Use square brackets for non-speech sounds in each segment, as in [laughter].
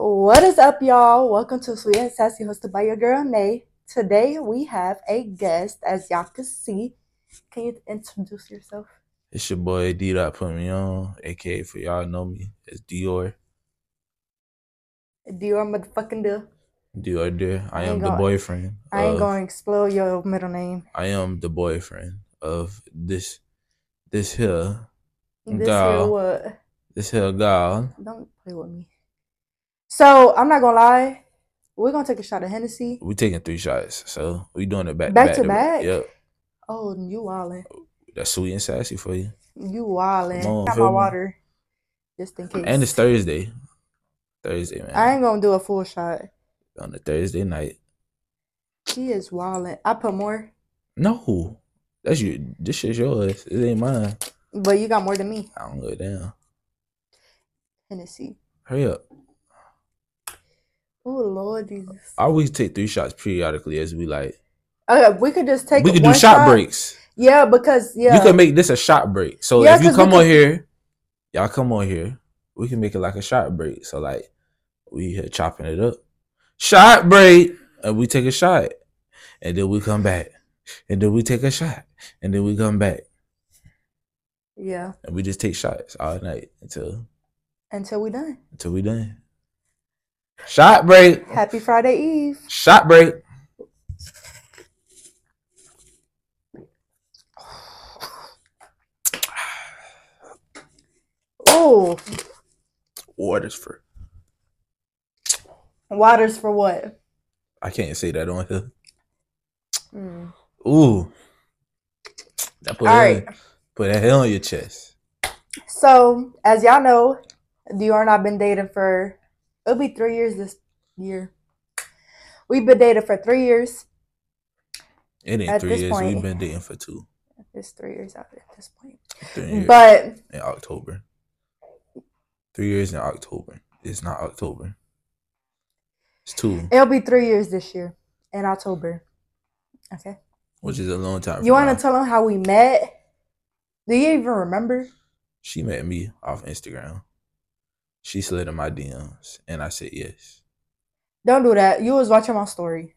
What is up, y'all? Welcome to Sweet and Sassy, hosted by your girl Nay. Today we have a guest, as y'all can see. Can you introduce yourself? It's your boy D dot put me on, aka for y'all know me as Dior. Dior motherfucking do. Dior dear. I I am the gonna- boyfriend. I ain't of- going to explode your middle name. I am the boyfriend of this this here This here Gal. what? this here gal. Don't play with me. So I'm not gonna lie. We're gonna take a shot of Hennessy. We're taking three shots, so we doing it back Back to to back. back? Yep, Oh, you wildin'. that's sweet and sassy for you. You wildin'. Come on, Got my me? water. Just in case. And it's Thursday, Thursday man. I ain't gonna do a full shot. on a Thursday night. He is wildin'. I put more, No, that's you. This shit's yours. It ain't mine. but you got more than me. I don't go down. Hennessy. Hurry up. Oh Lord Jesus. I always take three shots periodically as we like. Okay, we could just take. we could do one shot, breaks. Yeah, because yeah, You can make this a shot break. So Yeah, if you come on could- here, y'all come on here. We can make it like a shot break. So like we here chopping it up. Shot break. And we take a shot. And then we come back. And then we take a shot. And then we come back. yeah. And we just take shots all night until Until we done. until we done. Shot break. Happy Friday Eve. Shot break. Oh, Orders for waters for what? I can't say that on here. Mm. Ooh. That put, All that- put that hell on your chest. So as y'all know, Dior and I've been dating for it'll be three years this year. We've been dating for three years. It ain't At three this years. point- We've been dating for two. It's three years out at this point. Three years But in October. Three years in October. It's not October. It's two, it'll be three years this year in October. Okay. which is a long time. You want to tell them how we met? Do you even remember? She met me off Instagram. She slid in my DMs, and I said yes. Don't do that. You was watching my story.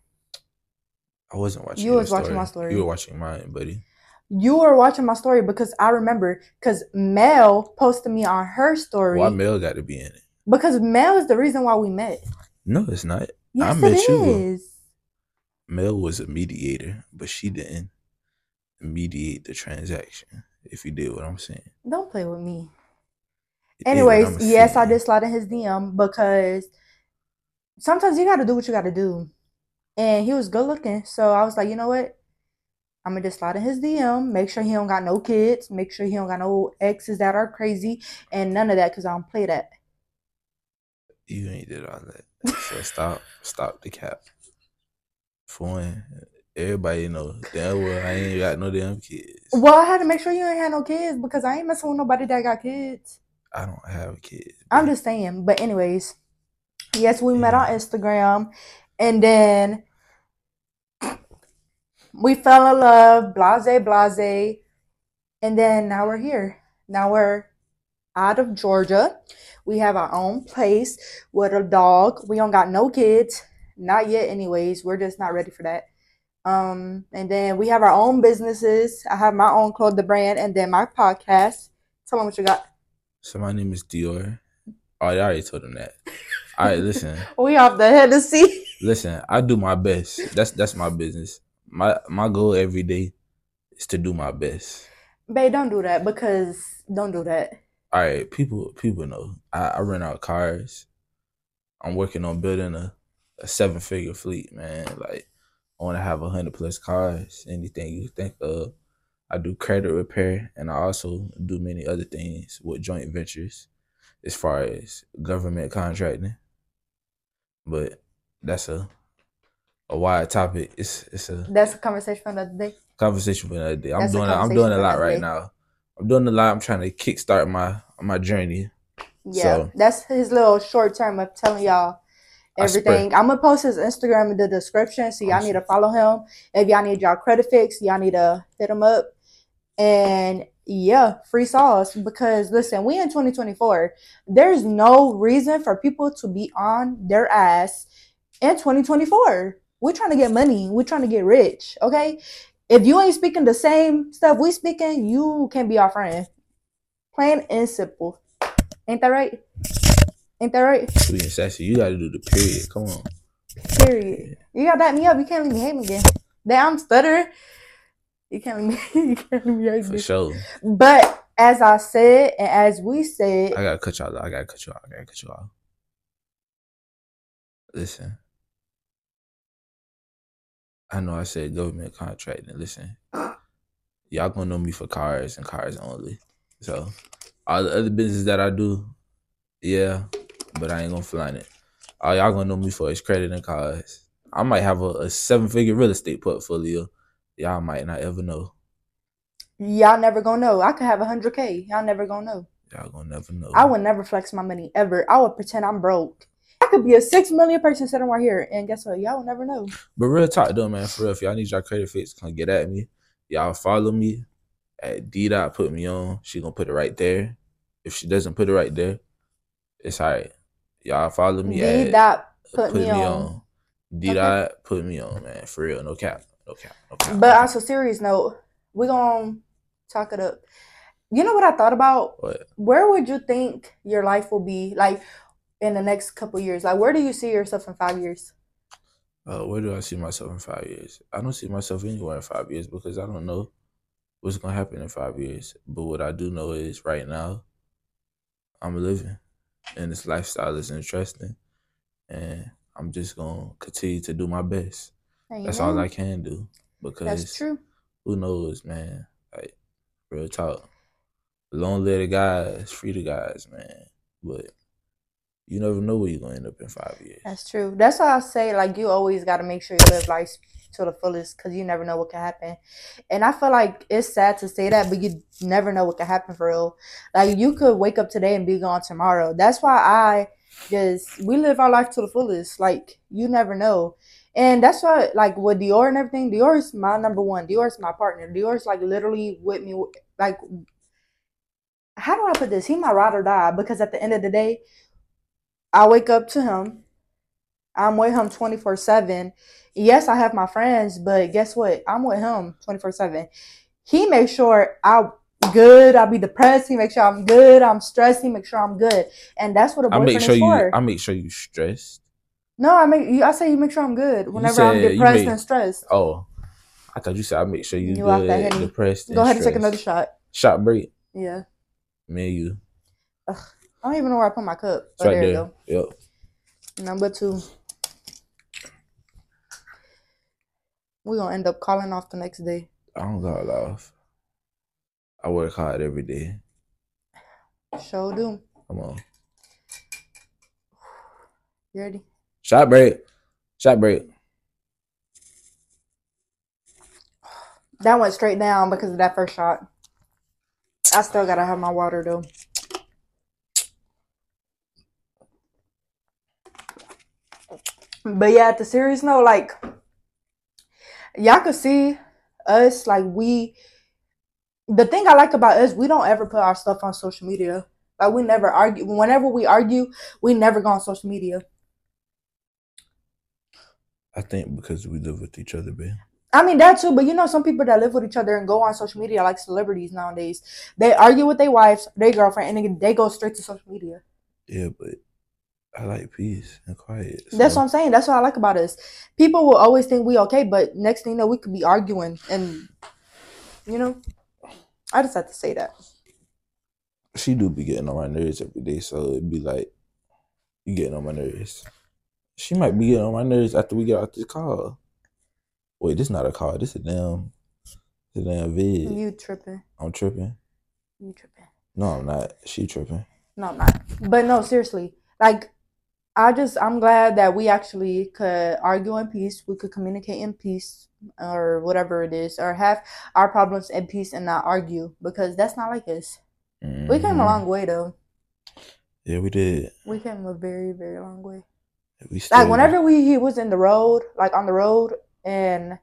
I wasn't watching. You was watching my story. You were watching mine, buddy. You were watching my story because I remember because Mel posted me on her story Why Mel got to be in it? because Mel is the reason why we met. No, it's not. Yes, met it you. is. Mel was a mediator, but she didn't mediate the transaction. If you did what I'm saying. Don't play with me. You did what Anyways, yes, I did slide in his DM because sometimes you got to do what you got to do. And he was good looking. So I was like, you know what? I'm going to just slide in his DM, make sure he don't got no kids, make sure he don't got no exes that are crazy, and none of that because I don't play that. You ain't did all that. So stop, stop the cap. For one, everybody know damn well I ain't got no damn kids. Well, I had to make sure you ain't had no kids because I ain't messing with nobody that got kids. I don't have a kids. I'm just saying. But anyways, yes, we met on Instagram, and then we fell in love. Blase, blase, and then now we're here. Now we're out of Georgia. We have our own place with a dog. We don't got no kids, not yet. Anyways, we're just not ready for that. Um, and then we have our own businesses. I have my own clothing brand, and then my podcast. Tell them what you got. So my name is Dior. Oh, I already told him that. All right, listen, [laughs] We off the head to see. listen. I do my best. That's that's my business. My my goal every day is to do my best. Babe, don't do that because don't do that. all right, people people know I, I rent out cars. I'm working on building a, a seven figure fleet, man. Like I want to have a hundred plus cars. Anything you think of, I do credit repair, and I also do many other things with joint ventures, as far as government contracting. But that's a a wide topic. It's it's a That's a conversation for another day. conversation for another day. I'm That's doing a, I'm doing a lot right day. now. I'm doing a lot. I'm trying to kickstart my my journey. Yeah, So- that's his little short term of telling y'all everything. I'm gonna post his Instagram in the description, so y'all need to follow him. If y'all need y'all credit fix, y'all need to hit him up. And Yeah, free sauce. Because listen, we in 2024. There's no reason for people to be on their ass in 2024. We're trying to get money. We're trying to get rich. Okay. If you ain't speaking the same stuff we speaking, you can't be our friend. Plain and simple. Ain't that right? Ain't that right? Sweet and sassy. You gotta do the period. Come on. Period. You got that me up. You can't leave me me again. Damn stutter. You can't leave me. [laughs] You can't me For sure. But as I said, and as we said, I gotta cut you off. I gotta cut you off. I gotta cut you off. Listen. I know I said government contracting. Listen. Y'all gonna know me for cars and cars only. So all the other business that I do, yeah, but I ain't gonna flaunt it. All y'all gonna know me for is credit and cars. I might have a, a seven figure real estate portfolio. Y'all might not ever know. y'all never gonna know. I could have a hundred K. Y'all never gonna know. Y'all gonna never know. I would never flex my money ever. I would pretend I'm broke. I could be a six million person sitting right here, and guess what? Y'all will never know. But real talk though, man, for real, if y'all need your credit fix, come get at me. Y'all follow me at D dot put me on. She gonna put it right there. If she doesn't put it right there, it's alright. Y'all follow me D at dot put, me, on. D dot put me on, man. For real. No cap. Cap. But on a serious note, we're gonna talk it up. You know what I thought about? What? Where would you think your life will be like in the next couple years? Like, where do you see yourself in five years? Uh, where do I see myself in five years? I don't see myself anywhere in five years because I don't know what's gonna happen in five years. But what I do know is right now, I'm living, and this lifestyle is interesting, and I'm just gonna continue to do my best. That's all I can do because That's true. who knows, man? Like real talk. Long live the guys, free the guys, man. But you never know where you're gonna end up in five years. That's true. That's why I say like you always got to make sure you live life to the fullest because you never know what can happen. And I feel like it's sad to say that, but you never know what can happen for real. Like you could wake up today and be gone tomorrow. That's why I just we live our life to the fullest. Like you never know. And that's why, like with Dior and everything, Dior is my number one. Dior is my partner. Dior is like literally with me. Like, how do I put this? He my ride or die because at the end of the day, I wake up to him. I'm with him 24 7. Yes, I have my friends, but guess what? I'm with him 24 7. He makes sure I'm good. I'll be depressed. He makes sure I'm good. I'm stressed. He makes sure I'm good. And that's what a boyfriend I make sure is you. for. I make sure you stressed. No, I make you. I say you make sure I'm good whenever I'm you depressed make- and stressed. Oh, I thought you said I make sure you, You off that good, Henny. depressed. Go ahead and take another shot. shot break. Yeah. Me and you. I don't even know where I put my cup. It's Oh, right there you there. go. Yep. Number two. We're gonna end up calling off the next day. I don't got off. I work hard every day. Show do. Come on. You ready? Shot break. Shot break. That went straight down because of that first shot. I still gotta have my water though. But yeah, at the serious note, like y'all could see us like we the thing I like about us, we don't ever put our stuff on social media. Like we never argue whenever we argue, we never go on social media. I think because we live with each other, babe. I mean that too, but you know some people that live with each other and go on social media like celebrities nowadays. They argue with their wives, their girlfriend, and they- they go straight to social media. Yeah, but I like peace and quiet. That's what I'm saying. That's what I like about us. People will always think we okay, but next thing you know, we could be arguing, and you know, I just had to say that. she do be getting on my nerves every day, so it'd be like you getting on my nerves. She might be getting on my nerves after we get out this call. Wait, this not a call. This a damn, this a damn vid. You tripping? I'm tripping. You tripping? No, I'm not. She tripping. No, I'm not. But no, seriously, like. I just I'm glad that we actually could argue in peace. We could communicate in peace or whatever it is, or have our problems in peace and not argue because that's not like us. We came a mm-hmm. long way though. Yeah, we did. We came a very very long way. We still Like whenever we he was in the road, like on the road and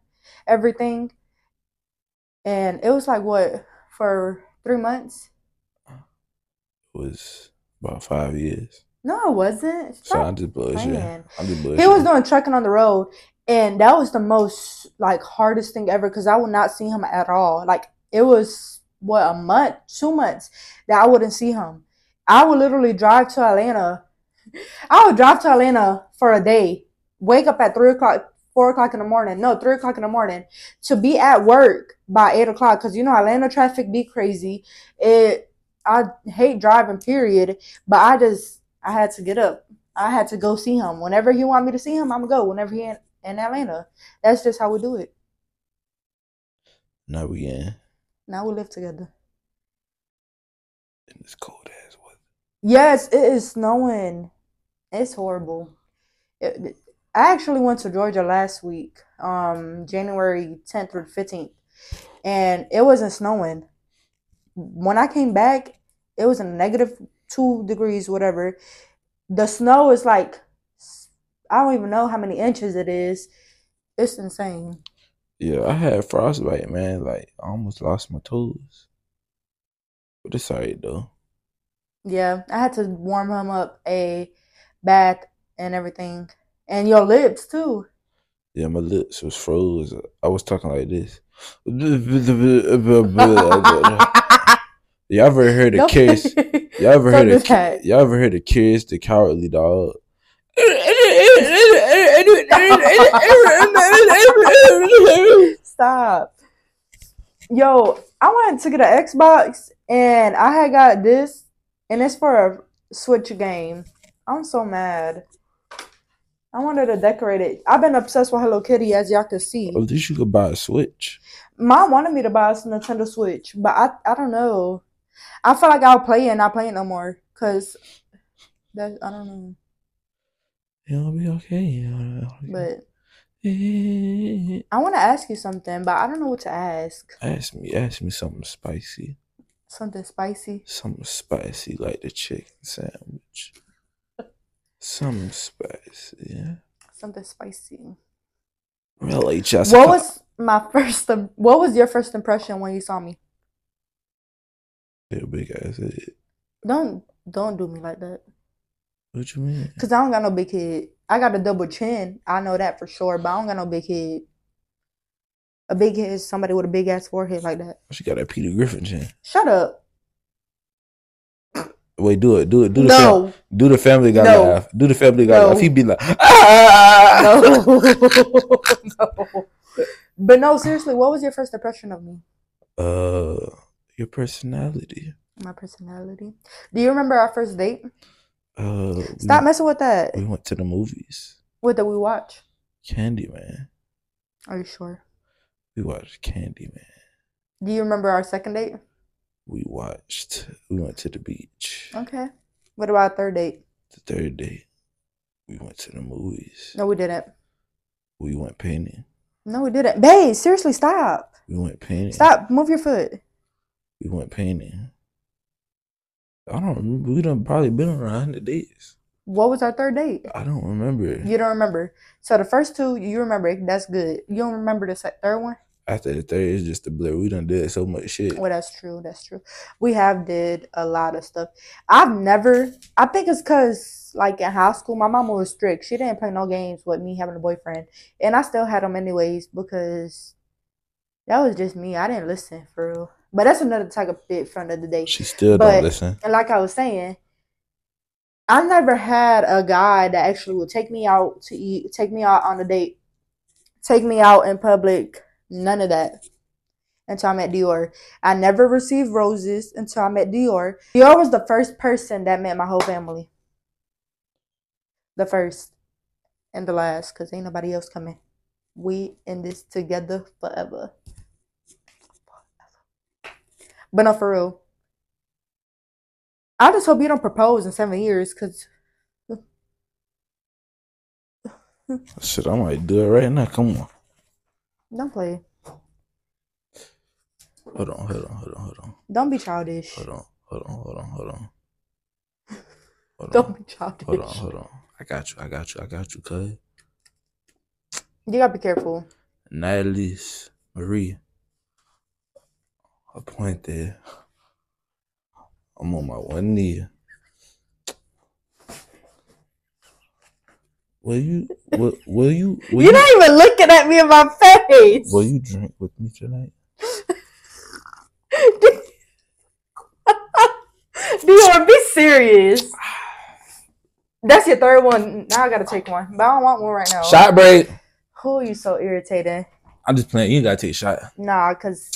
everything, and it was like what for Three months? It was about five years. No, it wasn't. So I'm just bullshit. playing. I'm just bullshit. He was doing trucking on the road, and that was the most like hardest thing ever because I would not see him at all. Like it was what a month, two months that I wouldn't see him. I would literally drive to Atlanta. I would drive to Atlanta for a day, wake up at three o'clock, four o'clock in the morning. No, three o'clock in the morning to be at work by eight o'clock because you know Atlanta traffic be crazy. It I hate driving, period. But I just I had to get up. I had to go see him. Whenever he want me to see him, I'm gonna go. Whenever he in, in Atlanta, that's just how we do it. Now we in Now we live together. in this cold ass weather. Yes, it is snowing. It's horrible. It- I actually went to Georgia last week, um, January 10th through 15th, and it wasn't snowing. When I came back, it was a negative two degrees, whatever. The snow is like, I don't even know how many inches it is. It's insane. Yeah, I had frostbite, man. Like I almost lost my toes. But it's alright though. Yeah, I had to warm him up a bath and everything, and your lips too. Yeah, my lips was froze. I was talking like this. Y'all ever heard Don't- Curious? [laughs] Y'all ever heard that. Y'all ever heard of Courage the Cowardly Dog? Stop. Yo, I went to get an Xbox and I had got this and it's for a Switch game. I'm so mad. I wanted to decorate it. I've been obsessed with Hello Kitty as y'all can see. At least you could buy a Switch. Mom wanted me to buy a Nintendo Switch, but I I don't know. I feel like I'll play it and not play it no more. Cause that I don't know. It'll be okay. But But [laughs] I wanna ask you something, but I don't know what to ask. ask me, ask me something spicy. Something spicy. Something spicy like the chicken sandwich. Something spicy, yeah. Something spicy. Really, Jessica. What was my first? What was your first impression when you saw me? your big ass head? Don't don't do me like that. What you mean? Cause I don't got no big head. I got a double chin. I know that for sure. But I don't got no big head. A big head is somebody with a big ass forehead like that. She got that Peter Griffin chin. Shut up. Wait, do it, do it, do the fam- No. do the Family Guy No. laugh. Do the Family Guy No. laugh. He be like, ah! [laughs] No. [laughs] no. [laughs] But no, seriously, what was your first impression of me? Uh, your personality. My personality. Do you remember our first date? Uh, we, Stop messing with that. We went to the movies. What did we watch? Candyman. Are you sure? We watched Candyman. Do you remember our second date? We watched. We went to the beach. Okay. What about third date? The third date, we went to the movies. No, we didn't. We went painting. No, we didn't. Babe, seriously, stop. We went painting. Stop. Move your foot. We went painting. I don't remember. We done probably been around a hundred days. What was our third date? I don't remember. You don't remember. So the first two, you remember. That's good. You don't remember the third one? After the third, it's just a blur. We done did so much shit. Well, that's true. That's true. We have did a lot of stuff. I've never. I think it's because, like in high school, my mama was strict. She didn't play no games with me having a boyfriend, and I still had them anyways because that was just me. I didn't listen for real. But that's another type of bit for another day. She still But- don't listen. And like I was saying, I never had a guy that actually would take me out to eat, take me out on a date, take me out in public. None of that until I met Dior. I never received roses until I met Dior. Dior was the first person that met my whole family. The first and the last, because ain't nobody else coming. We in this together forever. But no, for real. I just hope you don't propose in seven years, cause Shit, I might do it right now. Come on. Don't play. Hold on, hold on, hold on, hold on. Don't be childish. Hold on, hold on, hold on, hold on. Hold Don't on, be childish. hold on, hold on. I got you, I got you, I got you, cuz. You gotta be careful. Natalie Marie appointed I'm on my one knee. Will you? Will, will you? Will You're you, not even looking at me in my face. will you drink with me tonight? [laughs] Dior, be serious. That's your third one. Now I gotta take one, but I don't want one right now. Shot break. Who are you so irritating? I'm just playing. You gotta take a shot. Nah, cause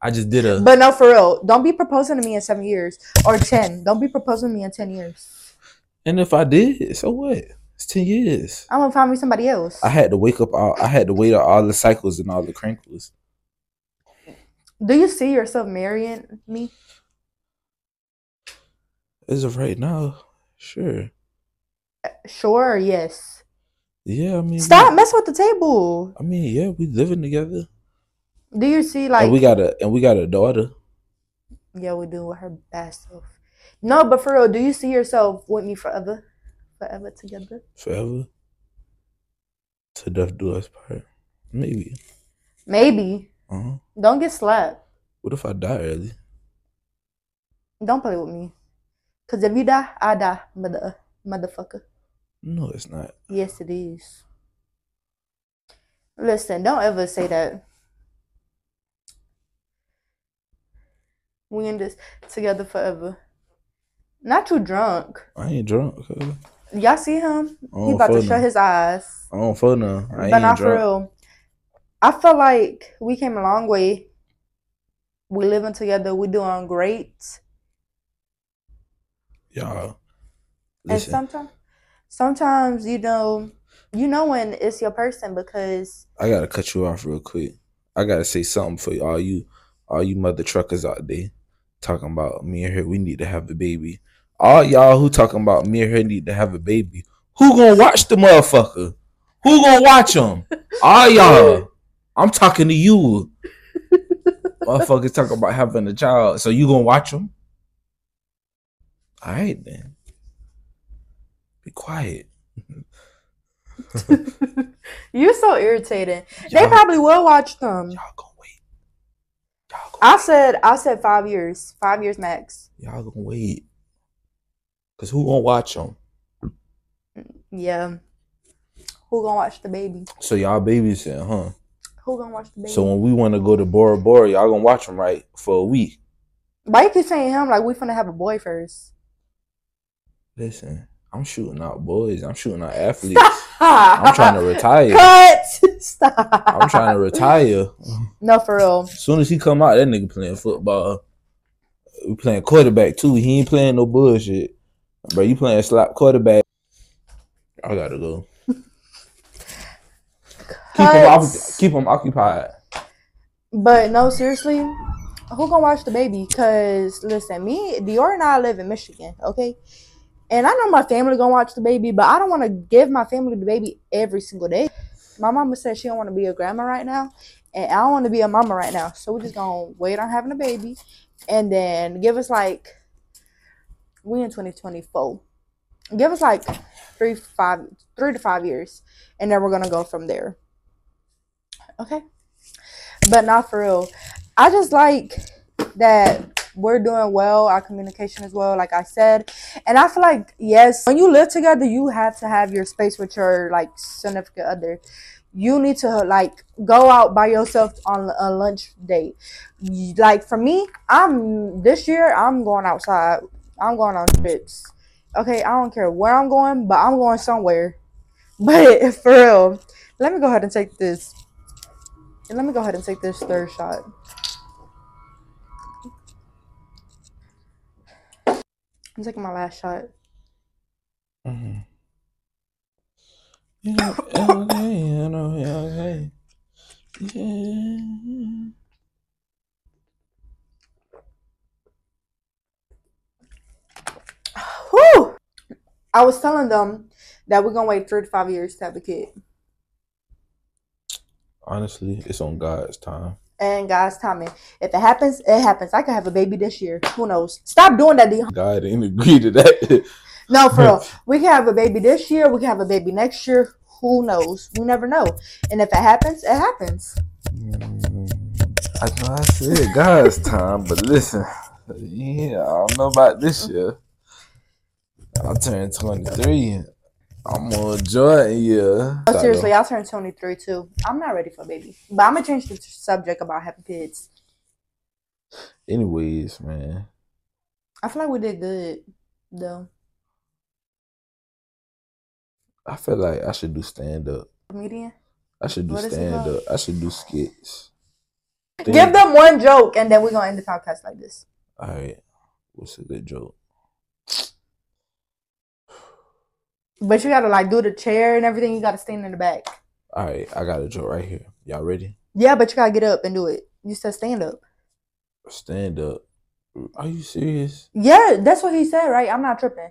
I just did a. but no, for real. Don't be proposing to me in seven years or ten. Don't be proposing to me in ten years. And if I did, so what? It's ten years. I'm gonna find me somebody else. I had to wake up. All, I had to wait out all the cycles and all the crinkles. Do you see yourself marrying me? As of right now, sure. Uh, sure yes. Yeah, I mean, Stop messing with the table. I mean, yeah, we living together, Do you see like and we got a and we got a daughter. Yeah, we do with her best self. No, but for real, do you see yourself with me forever? Forever together? forever. To death do us part. Maybe. Maybe. Uh huh. Don't get slapped. What if I die early? Don't play with me. Cause if you die, I die, mother motherfucker. No, it's not. Yes it is. Listen, don't ever say that. We in this together forever. Not too drunk. I ain't drunk. cuz. Y'all see him? He about to shut his eyes. I don't feel none. I but ain't not for real. I feel like we came a long way. We living together. We doing great. Y'all. And sometimes, sometimes you know, you know when it's your person because I gotta cut you off real quick. I gotta say something for all you, all you mother truckers out there, talking about me and her. We need to have a baby. All y'all who talking about me and her need to have a baby. Who gonna watch the motherfucker? Who gonna watch him? [laughs] All y'all. I'm talking to you. Motherfuckers talking about having a child. So you gonna watch him? All right then. Be quiet. [laughs] you're so irritating. They Y'all, probably will watch them. y'all gonna wait. Y'all gonna, I said, I said five years, five years max. y'all gonna wait. Cause who gonna watch them? Yeah. Who gonna watch the baby? So y'all babysitting, huh? Who gonna watch the baby? So when we want to go to Bora Bora, y'all gonna watch them right for a week. Why you keep saying him like we finna have a boy first? Listen, I'm shooting out boys. I'm shooting out athletes. I'm [laughs] I'm trying to retire. Cut. Stop. [laughs] I'm trying to retire. No, for real. As soon as he come out, that nigga playing football. We playing quarterback too. He ain't playing no bullshit. Bro, you playing slap quarterback. I gotta go. [laughs] Keep him, Cut. keep him occupied. But no, seriously, who gonna watch the baby? Cause listen, me, Dior, and I live in Michigan, okay. And I know my family gonna watch the baby, but I don't want to give my family the baby every single day. My mama said she don't want to be a grandma right now, and I don't want to be a mama right now. So we're just gonna wait on having a baby, and then give us like we in twenty twenty four. Give us like three five three to five years, and then we're gonna go from there. Okay but not for real. I just like that we're doing well, our communication is well, like I said. And I feel like, yes, when you live together, you have to have your space with your like significant other. You need to like go out by yourself on a lunch date. Like for me, I'm this year I'm going outside. I'm going on trips. Okay, I don't care where I'm going, but I'm going somewhere. But for real, let me go ahead and take this. Let me go ahead and take this third shot. I'm taking my last shot. Mhm. Yeah, okay, yeah, okay. Yeah. I was telling them that we're gonna wait three to five years to have a kid. Honestly, it's on God's time. And God's timing. If it happens, it happens. I could have a baby this year. Who knows? Stop doing that, Dior. God didn't agree to that. [laughs] No, for real. [laughs] We can have a baby this year. We can have a baby next year. Who knows? We never know. And if it happens, it happens. Mm, I know I said God's time, but listen, Yeah, I don't know about this year. I turned 23. I'm on Jordan, yeah. Oh, seriously, I turned 23 too. I'm not ready for baby. But I'm going to change the subject about having kids. Anyways, man. I feel like we did good, though. I feel like I should do stand up. Comedian? I should do What stand up. I should do skits. Give them one joke and then we're going to end the podcast like this. All right. What's a good joke? But you got to like do the chair and everything. You got to stand in the back. All right, I got a joke right here. Y'all ready? Yeah, but you got to get up and do it. You said stand up. Stand up. Are you serious? Yeah, that's what he said, right? I'm not tripping.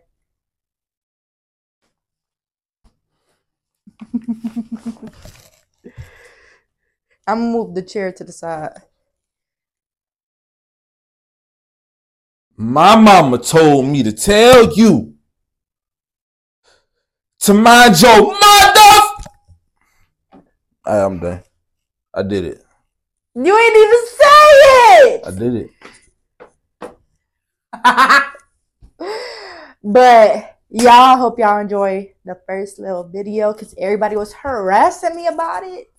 [laughs] I'm gonna move the chair to the side. My mama told me to tell you to mind your mother. Alright, I'm done. I did it. You ain't even say it. I did it. it. [laughs] but y'all hope y'all enjoy the first little video because everybody was harassing me about it.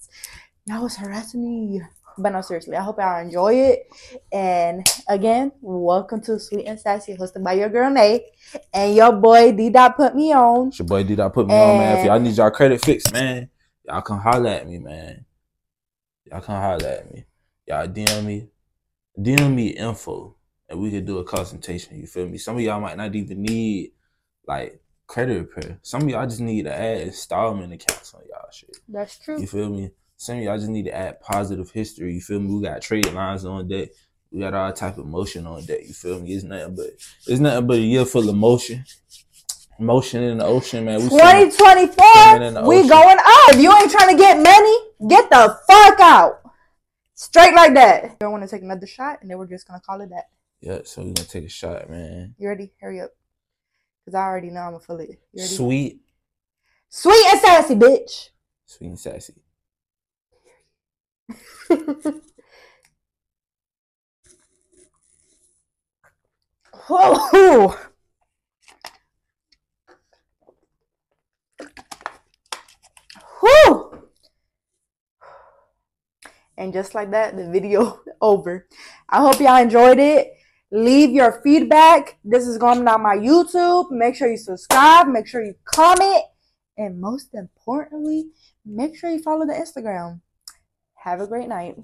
Y'all was harassing me. But no, seriously, I hope y'all enjoy it. And again, welcome to Sweet and Sassy, hosted by your girl Nay and your boy D. Dot put me on. It's your boy did I put me on, man. If y'all need y'all credit fixed, man, y'all come holler at me, man. Y'all come holler at me. Y'all DM me. DM me info. And we could do a consultation. You feel me? Some of y'all might not even need like credit repair. Some of y'all just need to add installment accounts on y'all shit. That's true. You feel me? Some of y'all just need to add positive history. You feel me? We got trade lines on deck. We got all type of motion on deck. You feel me? It's nothing but it's nothing but a year full of motion. Motion in the ocean, man. We swimming- swimming in 2024, we ocean. going up. If you ain't trying to get money, get the fuck out. Straight like that. I want to take another shot, and then we're just gonna call it that. Yeah, so we're gonna take a shot, man. You ready? Hurry up. Cause I already know I'm gonna feel it. Sweet, Sweet and sassy, bitch. sweet and sassy. Whoa. [laughs] Whew. And just like that, the video [laughs] over. I hope y'all enjoyed it. Leave your feedback. This is going on my YouTube. Make sure you subscribe. Make sure you comment. And most importantly, make sure you follow the Instagram. Have a great night.